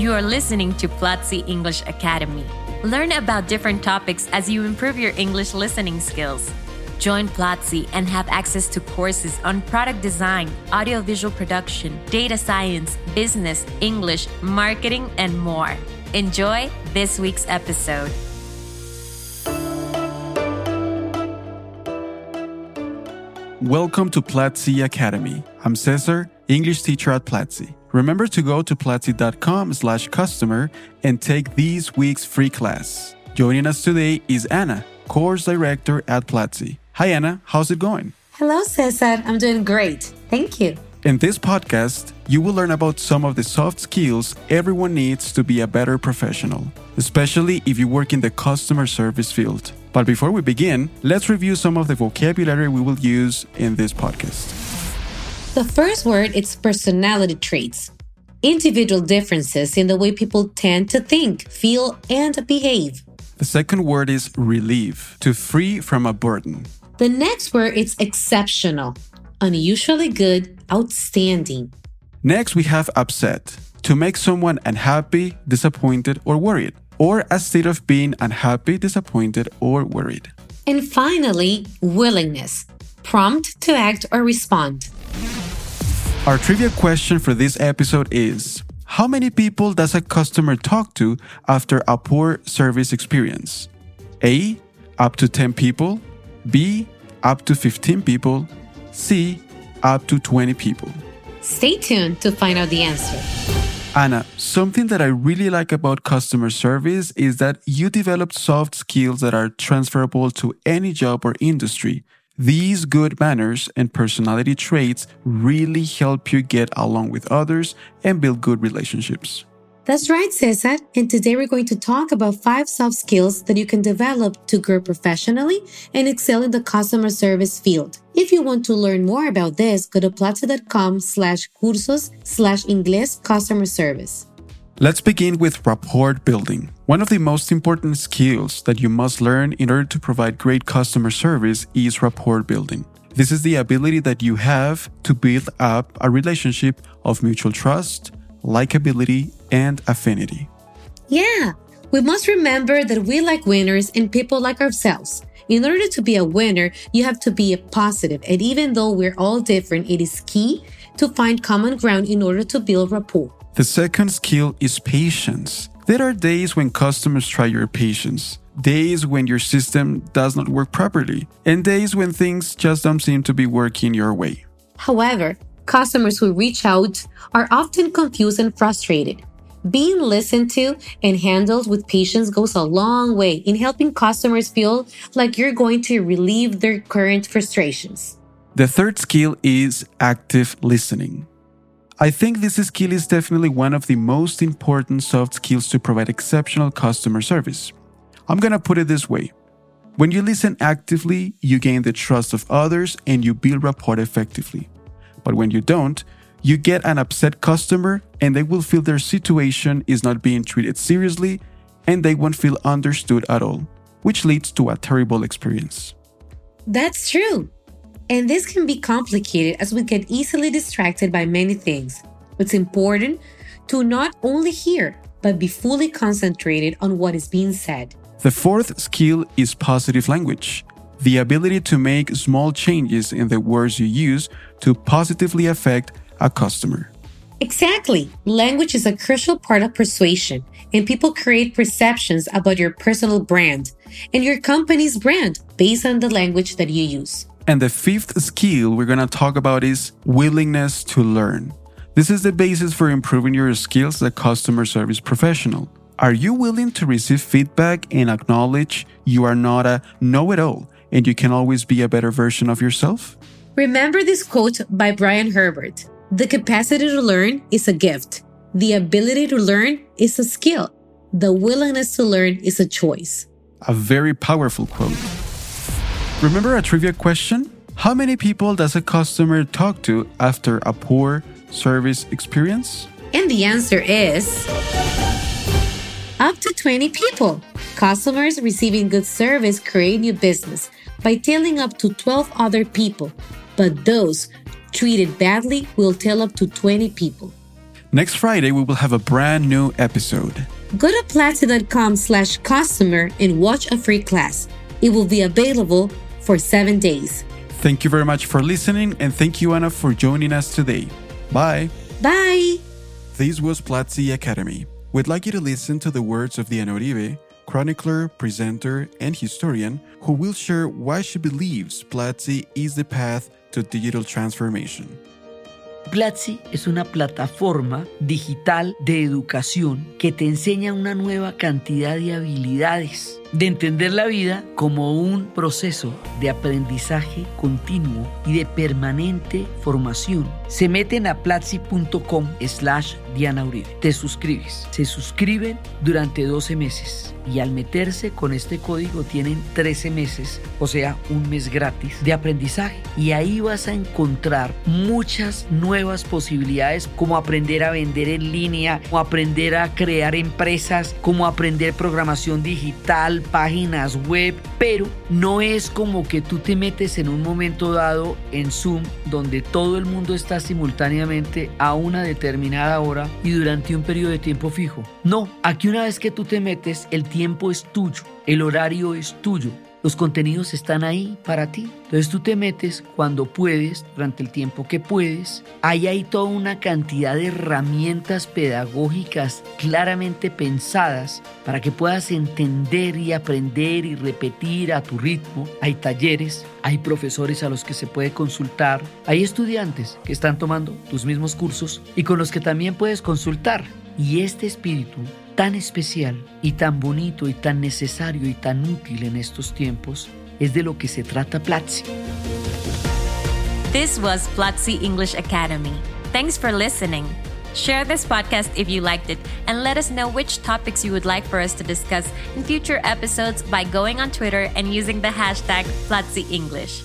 You are listening to Platzi English Academy. Learn about different topics as you improve your English listening skills. Join Platzi and have access to courses on product design, audiovisual production, data science, business, English, marketing, and more. Enjoy this week's episode. Welcome to Platzi Academy. I'm Cesar, English teacher at Platzi. Remember to go to platzi.com slash customer and take this week's free class. Joining us today is Ana, course director at Platzi. Hi Ana, how's it going? Hello, Cesar. I'm doing great. Thank you. In this podcast, you will learn about some of the soft skills everyone needs to be a better professional, especially if you work in the customer service field. But before we begin, let's review some of the vocabulary we will use in this podcast. The first word is personality traits. Individual differences in the way people tend to think, feel, and behave. The second word is relieve, to free from a burden. The next word is exceptional, unusually good, outstanding. Next, we have upset, to make someone unhappy, disappointed, or worried or a state of being unhappy, disappointed, or worried. And finally, willingness, prompt to act or respond. Our trivia question for this episode is How many people does a customer talk to after a poor service experience? A. Up to 10 people. B. Up to 15 people. C. Up to 20 people. Stay tuned to find out the answer. Ana, something that I really like about customer service is that you develop soft skills that are transferable to any job or industry. These good manners and personality traits really help you get along with others and build good relationships. That's right, Cesar. And today we're going to talk about five soft skills that you can develop to grow professionally and excel in the customer service field. If you want to learn more about this, go to platzi.com slash cursos slash inglés customer service. Let's begin with rapport building. One of the most important skills that you must learn in order to provide great customer service is rapport building. This is the ability that you have to build up a relationship of mutual trust, likability, and affinity. Yeah, we must remember that we like winners and people like ourselves. In order to be a winner, you have to be a positive, and even though we're all different, it is key to find common ground in order to build rapport. The second skill is patience. There are days when customers try your patience, days when your system does not work properly, and days when things just don't seem to be working your way. However, customers who reach out are often confused and frustrated. Being listened to and handled with patience goes a long way in helping customers feel like you're going to relieve their current frustrations. The third skill is active listening. I think this skill is definitely one of the most important soft skills to provide exceptional customer service. I'm gonna put it this way when you listen actively, you gain the trust of others and you build rapport effectively. But when you don't, you get an upset customer and they will feel their situation is not being treated seriously and they won't feel understood at all, which leads to a terrible experience. That's true. And this can be complicated as we get easily distracted by many things. It's important to not only hear, but be fully concentrated on what is being said. The fourth skill is positive language the ability to make small changes in the words you use to positively affect a customer. Exactly. Language is a crucial part of persuasion, and people create perceptions about your personal brand and your company's brand based on the language that you use. And the fifth skill we're going to talk about is willingness to learn. This is the basis for improving your skills as a customer service professional. Are you willing to receive feedback and acknowledge you are not a know it all and you can always be a better version of yourself? Remember this quote by Brian Herbert The capacity to learn is a gift, the ability to learn is a skill, the willingness to learn is a choice. A very powerful quote. Remember a trivia question? How many people does a customer talk to after a poor service experience? And the answer is up to 20 people. Customers receiving good service create new business by telling up to 12 other people, but those treated badly will tell up to 20 people. Next Friday, we will have a brand new episode. Go to platzi.com slash customer and watch a free class. It will be available for seven days. Thank you very much for listening, and thank you, Ana, for joining us today. Bye. Bye. This was Platzi Academy. We'd like you to listen to the words of Diana Uribe, chronicler, presenter, and historian, who will share why she believes Platzi is the path to digital transformation. Platzi es una plataforma digital de educación que te enseña una nueva cantidad de habilidades, de entender la vida como un proceso de aprendizaje continuo y de permanente formación. Se meten a platzi.com slash Diana Uribe. Te suscribes. Se suscriben durante 12 meses y al meterse con este código tienen 13 meses, o sea, un mes gratis de aprendizaje. Y ahí vas a encontrar muchas nuevas posibilidades como aprender a vender en línea, como aprender a crear empresas, como aprender programación digital, páginas web, pero no es como que tú te metes en un momento dado en Zoom donde todo el mundo está simultáneamente a una determinada hora y durante un periodo de tiempo fijo. No, aquí una vez que tú te metes, el tiempo es tuyo, el horario es tuyo, los contenidos están ahí para ti. Entonces tú te metes cuando puedes, durante el tiempo que puedes. Ahí hay toda una cantidad de herramientas pedagógicas claramente pensadas para que puedas entender y aprender y repetir a tu ritmo. Hay talleres, hay profesores a los que se puede consultar, hay estudiantes que están tomando tus mismos cursos y con los que también puedes consultar. Y este espíritu tan especial y tan bonito y tan necesario y tan útil en estos tiempos es de lo que se trata Platzi. This was Platzi English Academy. Thanks for listening. Share this podcast if you liked it and let us know which topics you would like for us to discuss in future episodes by going on Twitter and using the hashtag Platzi English.